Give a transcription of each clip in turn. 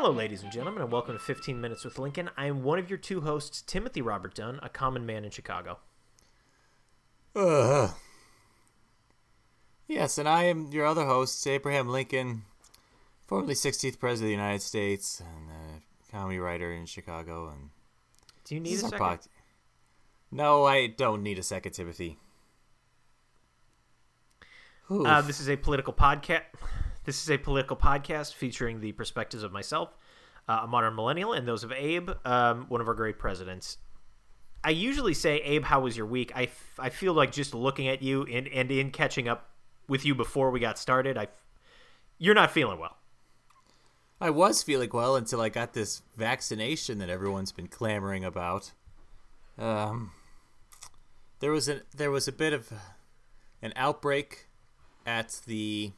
Hello, ladies and gentlemen, and welcome to 15 Minutes with Lincoln. I am one of your two hosts, Timothy Robert Dunn, a common man in Chicago. Uh, yes, and I am your other host, Abraham Lincoln, formerly 16th President of the United States and a comedy writer in Chicago. And Do you need a second? pod- No, I don't need a second, Timothy. Uh, this is a political podcast. This is a political podcast featuring the perspectives of myself, uh, a modern millennial, and those of Abe, um, one of our great presidents. I usually say, Abe, how was your week? I, f- I feel like just looking at you and, and in catching up with you before we got started, I, f- you're not feeling well. I was feeling well until I got this vaccination that everyone's been clamoring about. Um, there was a there was a bit of an outbreak at the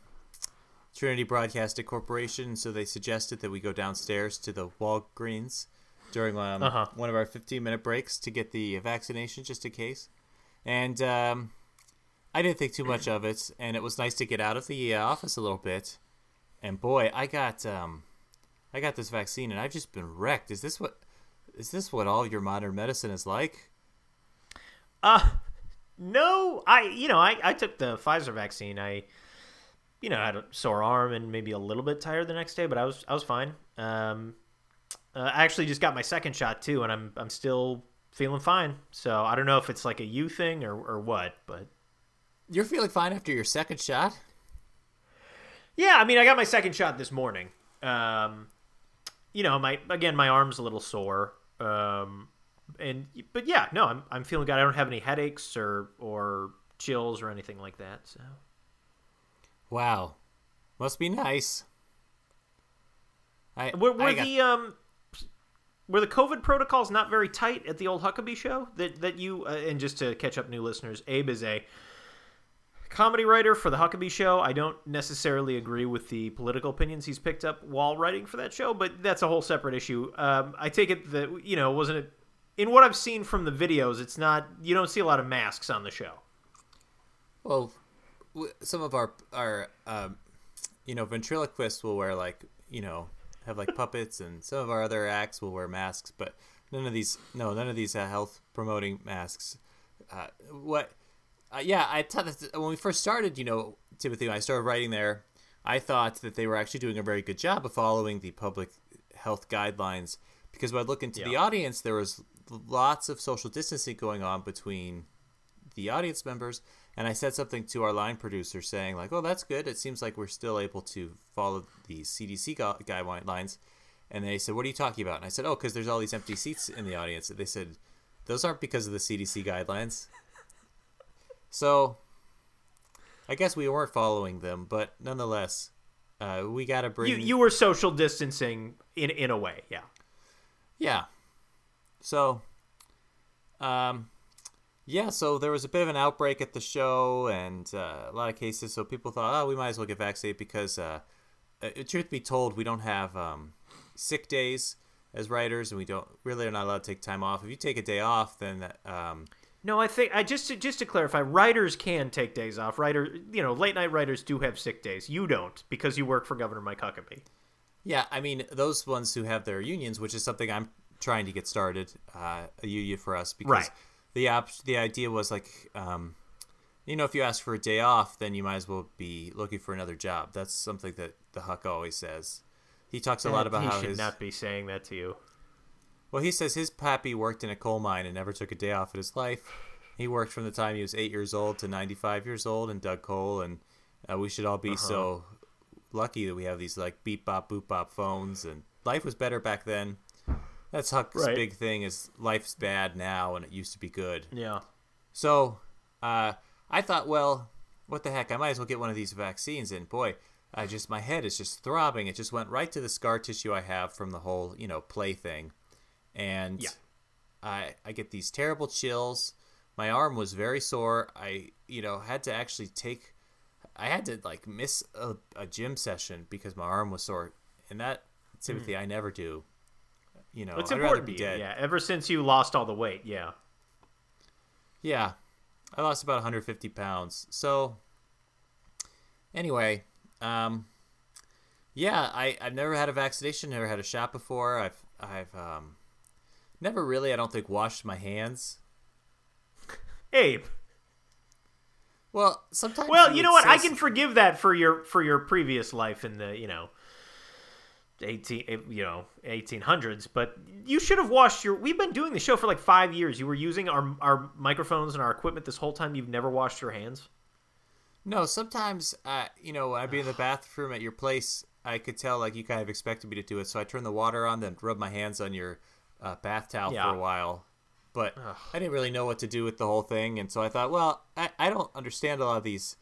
Trinity Broadcasting Corporation, so they suggested that we go downstairs to the Walgreens during um, Uh-huh. one of our 15 minute breaks to get the vaccination just in case. And um, I didn't think too much of it, and it was nice to get out of the uh, office a little bit. And boy, I got um, I got this vaccine, and I've just been wrecked. Is this what is this what all your modern medicine is like? Uh no, I you know I, I took the Pfizer vaccine. I you know I had a sore arm and maybe a little bit tired the next day, but I was I was fine. Um, uh, I actually just got my second shot too, and I'm I'm still feeling fine. So I don't know if it's like a you thing or or what, but You're feeling fine after your second shot? yeah, I mean I got my second shot this morning. Um, you know my again my arm's a little sore. Um, and but yeah, no, I'm I'm feeling good. I don't have any headaches or or chills or anything like that. So. Wow, must be nice. I Were, were I got- the um were the COVID protocols not very tight at the old Huckabee show? That that you uh, and just to catch up new listeners, Abe is a comedy writer for the Huckabee show. I don't necessarily agree with the political opinions he's picked up while writing for that show, but that's a whole separate issue. Um, I take it that you know wasn't it in what I've seen from the videos, it's not you don't see a lot of masks on the show. well, some of our our um, you know ventriloquists will wear like you know have like puppets, and some of our other acts will wear masks, but none of these no none of these uh, health promoting masks. Uh, what? Uh, yeah, I thought that when we first started, you know, Timothy, when I started writing there, I thought that they were actually doing a very good job of following the public health guidelines because when I look into the audience, there was lots of social distancing going on between the audience members and i said something to our line producer saying like oh that's good. It seems like we're still able to follow the cdc guidelines and they said what are you talking about? And i said oh because there's all these empty seats in the audience. And they said those aren't because of the cdc guidelines. So i guess we weren't following them but nonetheless uh, we gotta bring You you were social distancing in in a way, yeah. Yeah. So, um, yeah, so there was a bit of an outbreak at the show and uh, a lot of cases. So people thought, oh, we might as well get vaccinated because, uh, uh, truth be told, we don't have um, sick days as writers and we don't really are not allowed to take time off. If you take a day off, then um, No, I think I just to, just to clarify, writers can take days off. Writer, you know, late night writers do have sick days. You don't because you work for Governor Mike Huckabee. Yeah, I mean those ones who have their unions, which is something I'm trying to get started, uh, a union for us because Right. The op- the idea was like, um, you know, if you ask for a day off, then you might as well be looking for another job. That's something that the Huck always says. He talks a lot about how he should his not be saying that to you. well, he says his pappy worked in a coal mine and never took a day off in his life. He worked from the time he was eight years old to 95 years old and dug coal, and uh, we should all be so lucky that we have these like beep bop boop bop phones, and life was better back then. That's Huck's Right. big thing is life's bad now and it used to be good. Yeah. So uh, I thought, well, what the heck? I might as well get one of these vaccines. And boy, I just my head is just throbbing. It just went right to the scar tissue I have from the whole you know play thing, and Yeah. I I get these terrible chills. My arm was very sore. I you know had to actually take. I had to like miss a, a gym session because my arm was sore, and that Timothy I never do. You know, It's I'd important be to you. dead. Yeah. Ever since you lost all the weight, yeah. Yeah, I lost about 150 pounds. So, anyway, um, Yeah, I I've never had a vaccination, never had a shot before. I've I've um never really I don't think washed my hands. Abe. Well, sometimes Well, you know what? I can forgive that for your for your previous life in the you know, eighteen eh, you know eighteen hundreds. But you should have washed your. We've been doing the show for like five years. You were using our our microphones and our equipment this whole time. You've never washed your hands. No, sometimes, uh, you know, I'd be in the bathroom at your place. I could tell, like, you kind of expected me to do it. So I turned the water on, then rub my hands on your uh, bath towel Yeah. for a while. But I didn't really know what to do with the whole thing. And so I thought, well, I, I don't understand a lot of these,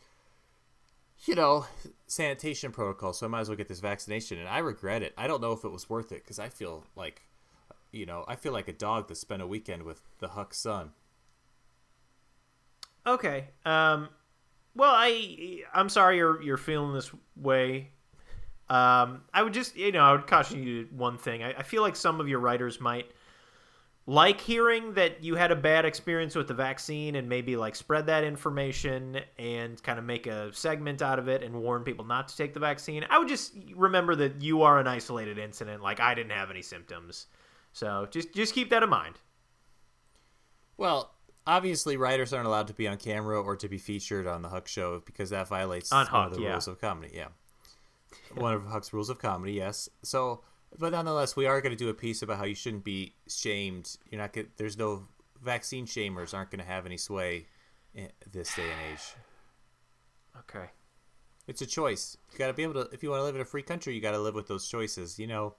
you know, sanitation protocol, So I might as well get this vaccination. And I regret it. I don't know if it was worth it because I feel like, you know, I feel like a dog that spent a weekend with the Huck son. Okay. Um. Well, I I'm sorry you're you're feeling this way. Um. I would just you know I would caution you to one thing. I, I feel like some of your writers might like hearing that you had a bad experience with the vaccine and maybe like spread that information and kind of make a segment out of it and warn people not to take the vaccine. I would just remember that you are an isolated incident. Like I didn't have any symptoms, so just just keep that in mind. Well, obviously, writers aren't allowed to be on camera or to be featured on the Huck Show because that violates On one Huck, of the yeah. rules of comedy. Yeah, one of Huck's rules of comedy. Yes. So, but nonetheless, we are going to do a piece about how you shouldn't be shamed. You're not. Get, there's no vaccine shamers aren't going to have any sway in this day and age. Okay. It's a choice. You got to be able to. If you want to live in a free country, you got to live with those choices. You know.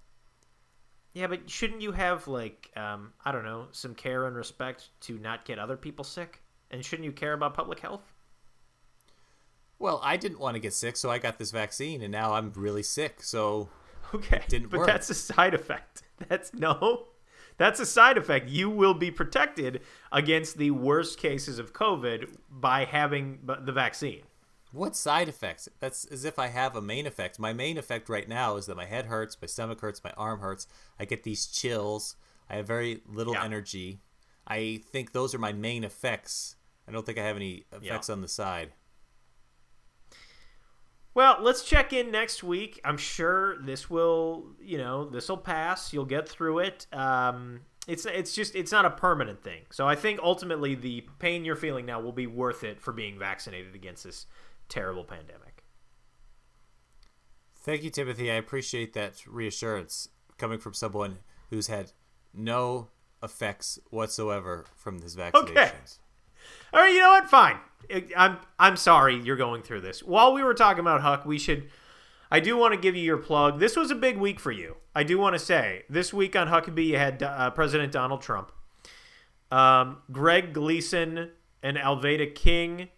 Yeah, but shouldn't you have like um, I don't know some care and respect to not get other people sick? And shouldn't you care about public health? Well, I didn't want to get sick, so I got this vaccine, and now I'm really sick. So Okay, Didn't but work. that's a side effect. That's no, that's a side effect. You will be protected against the worst cases of COVID by having the vaccine. What side effects? That's as if I have a main effect. My main effect right now is that my head hurts, my stomach hurts, my arm hurts. I get these chills. I have very little Yeah. energy. I think those are my main effects. I don't think I have any effects on the side. Well, let's check in next week. I'm sure this will, you know, this will pass. You'll get through it. Um, it's it's just it's not a permanent thing. So I think ultimately the pain you're feeling now will be worth it for being vaccinated against this terrible pandemic. Thank you, Timothy. I appreciate that reassurance coming from someone who's had no effects whatsoever from this vaccinations. All right, you know what? Fine. I'm I'm sorry you're going through this. While we were talking about Huck, we should. I do want to give you your plug. This was a big week for you. I do want to say this week on Huckabee you had uh, President Donald Trump, um, Greg Gleason, and Alveda King,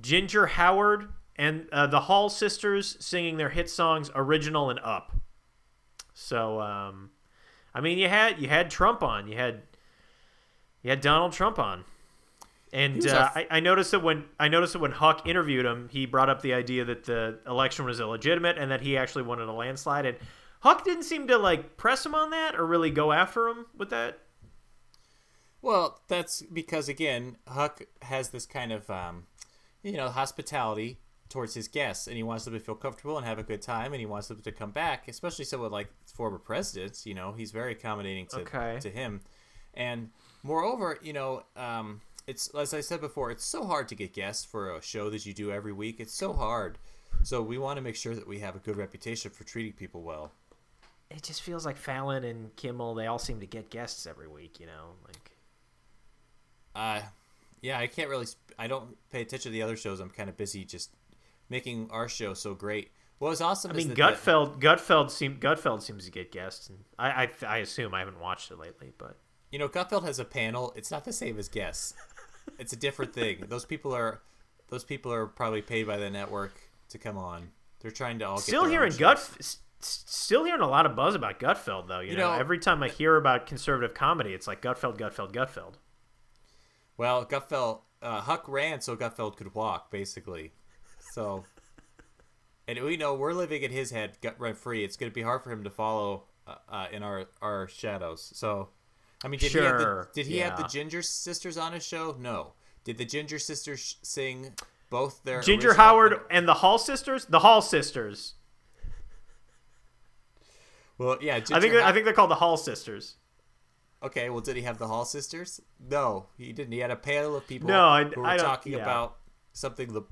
Ginger Howard, and uh, the Hall sisters singing their hit songs "Original" and "Up." So, um, I mean, you had you had Trump on. You had you had Donald Trump on. And uh, a- I, I noticed that when I noticed that when Huck interviewed him, he brought up the idea that the election was illegitimate and that he actually won in a landslide. And Huck didn't seem to like press him on that or really go after him with that. Well, that's because again, Huck has this kind of um, you know hospitality towards his guests, and he wants them to feel comfortable and have a good time, and he wants them to come back. Especially someone like former presidents, you know, he's very accommodating to Okay. to him, and moreover, you know, um, it's as I said before, it's so hard to get guests for a show that you do every week. It's so hard. So we want to make sure that we have a good reputation for treating people well. It just feels like Fallon and Kimmel, they all seem to get guests every week, you know? Like Uh, yeah, I can't really. Sp- I don't pay attention to the other shows. I'm kind of busy just making our show so great. What was awesome I is mean that the- Gutfeld Gutfeld seem Gutfeld seems to get guests and I, I I assume I haven't watched it lately, but you know, Gutfeld has a panel. It's not the same as guests. It's a different thing. Those people are, those people are probably paid by the network to come on. They're trying to all still get hearing. Gut still hearing a lot of buzz about Gutfeld though. You, You know, know- every time I hear about conservative comedy, it's like Gutfeld, Gutfeld, Gutfeld. Well, Gutfeld, uh, Huck ran so Gutfeld could walk, basically. So, and we know we're living in his head, gut rent free. It's going to be hard for him to follow uh, uh, in our our shadows. So, I mean, did he have the, did he have the. Ginger sisters on his show? No. Did the Ginger sisters sing both their Ginger Howard and the Hall sisters, the Hall sisters. Well, yeah. I Ginger think Ha- I think they're called the Hall sisters. Okay, well, did he have the Hall sisters? No, he didn't. He had a panel of people No, I- who were I talking yeah. about something the,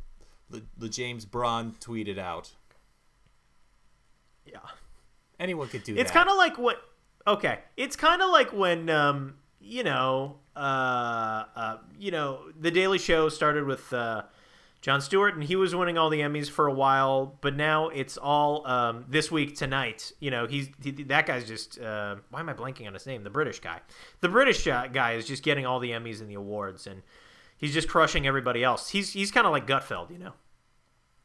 the the James Braun tweeted out. Yeah. Anyone could do It's that. It's kind of like what. Okay, it's kind of like when um, you know, uh, uh, you know, the Daily Show started with uh, Jon Stewart, and he was winning all the Emmys for a while, but now it's all um, this week tonight. You know, he's he, that guy's just. Uh, why am I blanking on his name? The British guy. The British guy is just getting all the Emmys and the awards, and he's just crushing everybody else. He's he's kind of like Gutfeld, you know.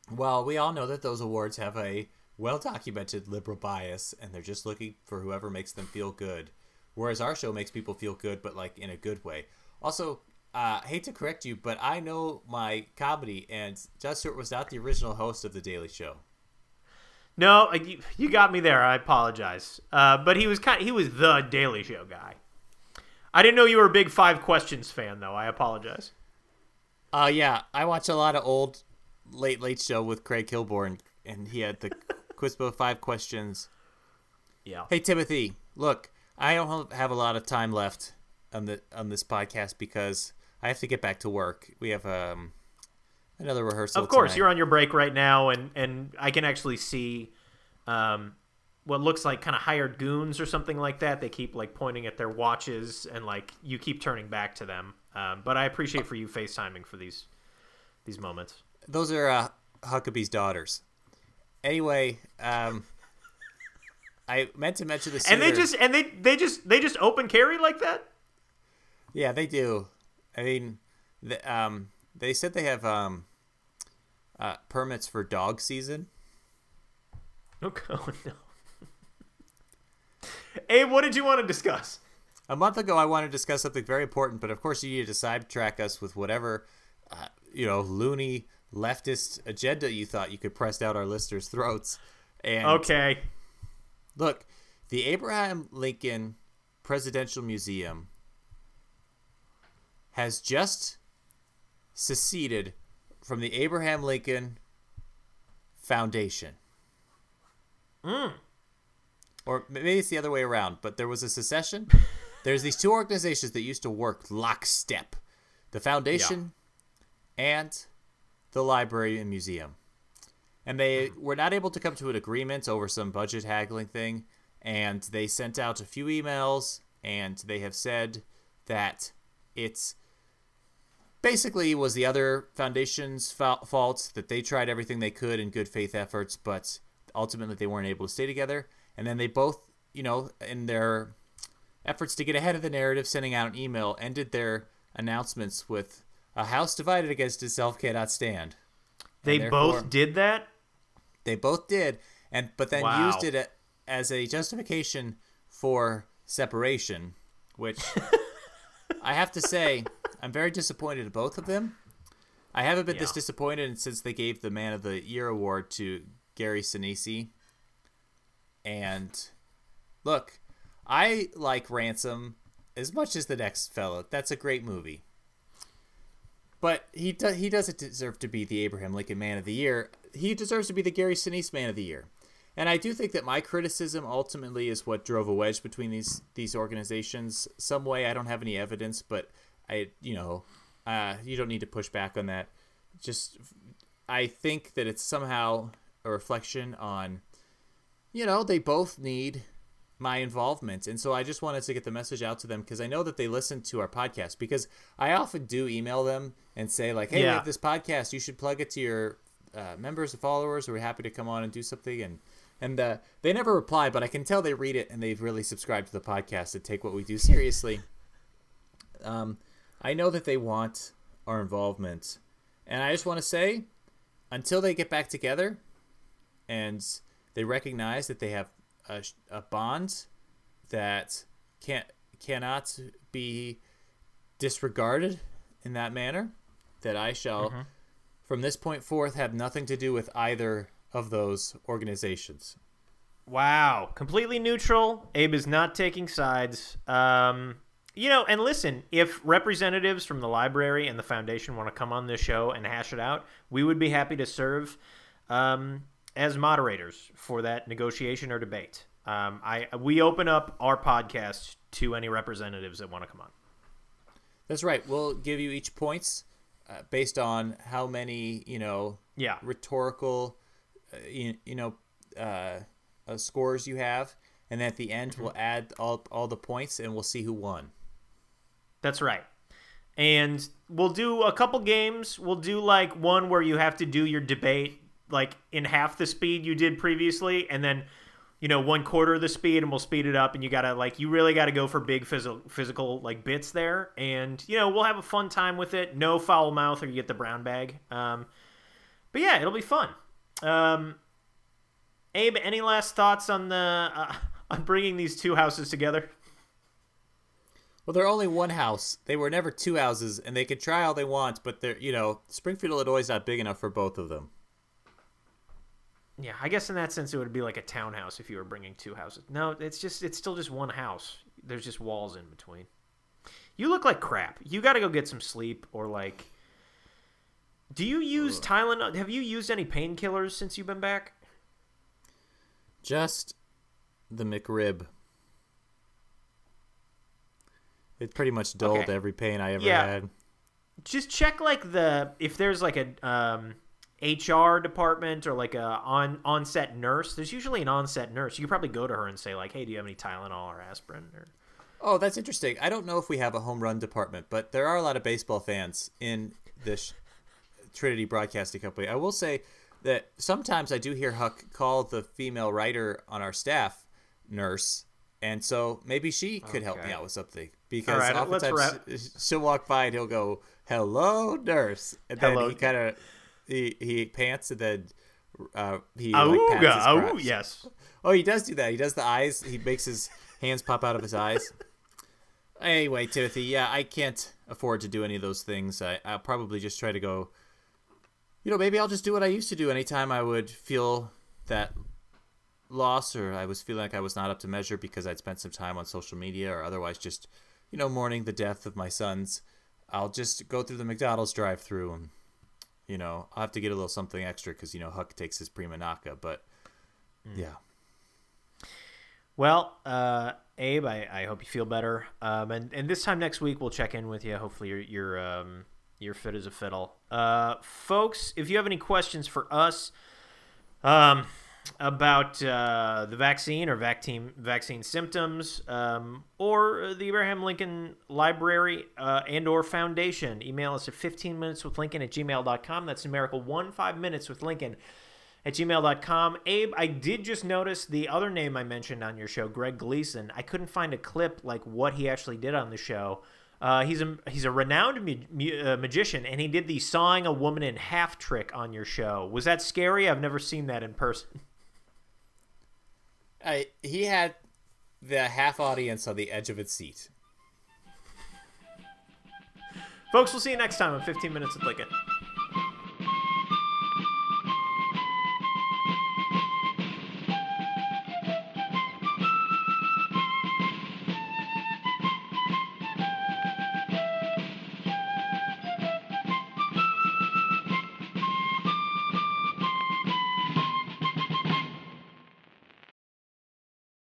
Well, we all know that those awards have a well documented liberal bias, and they're just looking for whoever makes them feel good. Whereas our show makes people feel good, but like in a good way. Also, uh, hate to correct you, but I know my comedy, and Jon Stewart was not the original host of The Daily Show. No, uh, you, you got me there. I apologize. Uh, but he was kind. He was the Daily Show guy. I didn't know you were a big Five Questions fan, though. I apologize. Uh, yeah, I watch a lot of old Late Late Show with Craig Kilborn, and he had the Quizbo five questions. Yeah. Hey Timothy, look, I don't have a lot of time left on the on this podcast because I have to get back to work. We have um another rehearsal. Of course, tonight. you're on your break right now, and and I can actually see, um, what looks like kind of hired goons or something like that. They keep like pointing at their watches, and like you keep turning back to them. Um, but I appreciate for you FaceTiming for these these moments. Those are uh, Huckabee's daughters. Anyway, um, I meant to mention this. And they just and they they just they just open carry like that. yeah, they do. I mean, the, um, they said they have um, uh, permits for dog season. Okay. Oh, no. Abe, what did you want to discuss? A month ago, I wanted to discuss something very important, but of course, you needed to sidetrack us with whatever, uh, you know, loony leftist agenda you thought you could press down our listeners' throats. And Okay. look, the Abraham Lincoln Presidential Museum has just seceded from the Abraham Lincoln Foundation. Hmm. Or maybe it's the other way around, but there was a secession. There's these two organizations that used to work lockstep the foundation and the library and museum. And they mm-hmm. were not able to come to an agreement over some budget haggling thing. And they sent out a few emails and they have said that it's basically was the other foundation's fa- fault that they tried everything they could in good faith efforts, but ultimately they weren't able to stay together. And then they both, you know, in their efforts to get ahead of the narrative, sending out an email, ended their announcements with "A house divided against itself cannot stand." They both did that? They both did, and but then Wow. used it a- as a justification for separation, which I have to say I'm very disappointed in both of them. I haven't been this disappointed since they gave the Man of the Year award to Gary Sinise. And look, I like Ransom as much as the next fellow. That's a great movie. But he do, he doesn't deserve to be the Abraham Lincoln Man of the Year. He deserves to be the Gary Sinise Man of the Year. And I do think that my criticism ultimately is what drove a wedge between these these organizations. Some way I don't have any evidence, but I you know uh, you don't need to push back on that. Just I think that it's somehow a reflection on you know they both need my involvement. And so i just wanted to get the message out to them because i know that they listen to our podcast because i often do email them and say like hey we have this podcast. You should plug it to your uh, members and followers. We're happy to come on and do something. And and uh, they never reply but i can tell they read it and they've really subscribed to the podcast and take what we do seriously. Um, i know that they want our involvement. And i just want to say until they get back together and they recognize that they have a, a bond that can't cannot be disregarded in that manner that I shall from this point forth have nothing to do with either of those organizations. Wow, completely neutral. Abe is not taking sides. Um, you know, and listen, if representatives from the library and the foundation want to come on this show and hash it out, we would be happy to serve. Um, as moderators for that negotiation or debate. Um, I we open up our podcast to any representatives that want to come on. That's right. We'll give you each points uh, based on how many you know Yeah. rhetorical uh, you, you know uh, uh, scores you have, and at the end we'll add all all the points and we'll see who won. That's right. And we'll do a couple games. We'll do like one where you have to do your debate like in half the speed you did previously, and then you know one quarter of the speed, and we'll speed it up. And you gotta like you really gotta go for big physical physical like bits there, and you know we'll have a fun time with it. No foul mouth, or you get the brown bag. Um, but yeah, it'll be fun. Um, Abe, any last thoughts on the uh, on bringing these two houses together? Well, they're only one house. They were never two houses, and they could try all they want, but they're you know Springfield, Illinois is not big enough for both of them. Yeah, I guess in that sense it would be like a townhouse if you were bringing two houses. No, it's just it's still just one house. There's just walls in between. You look like crap. You got to go get some sleep or like Do you use Tylenol? Have you used any painkillers since you've been back? Just the McRib. It pretty much dulled Okay. every pain I ever Yeah. had. Just check like the if there's like a um HR department or like a on onset nurse. There's usually an onset nurse. You could probably go to her and say like, "Hey, do you have any Tylenol or aspirin?" Or Oh, that's interesting. I don't know if we have a home run department, but there are a lot of baseball fans in this Trinity Broadcasting Company. I will say that sometimes I do hear Huck call the female writer on our staff nurse, and so maybe she could help me out with something because right, oftentimes she'll walk by and he'll go, "Hello, nurse," and then Hello. he kind of he he pants and then uh, he like, pats his Auga, oh crotch. yes. Oh, he does do that. He does the eyes. He makes his hands pop out of his eyes. Anyway, Timothy, yeah, I can't afford to do any of those things. I, I'll probably just try to go. You know, maybe I'll just do what I used to do anytime I would feel that loss or I was feeling like I was not up to measure because I'd spent some time on social media or otherwise just, you know, mourning the death of my sons. I'll just go through the McDonald's drive through and, you know, I'll have to get a little something extra because, you know, Huck takes his Prima Naka. But, yeah. Well, uh, Abe, I, I hope you feel better. Um, and, and this time next week we'll check in with you. Hopefully you're you're um, you're fit as a fiddle. Uh, folks, if you have any questions for us um, about uh, the vaccine or vaccine vaccine symptoms um, or the Abraham Lincoln Library uh, and or Foundation, email us at 15 minutes with Lincoln at gmail.com. That's numerical one five minutes with Lincoln at gmail.com. Abe, I did just notice the other name I mentioned on your show, Greg Gleason. I couldn't find a clip like what he actually did on the show. Uh, he's a he's a renowned uh, magician, and he did the sawing a woman in half trick on your show. Was that scary? I've never seen that in person. I, he had the half audience on the edge of its seat. Folks, we'll see you next time on 15 Minutes with Lincoln.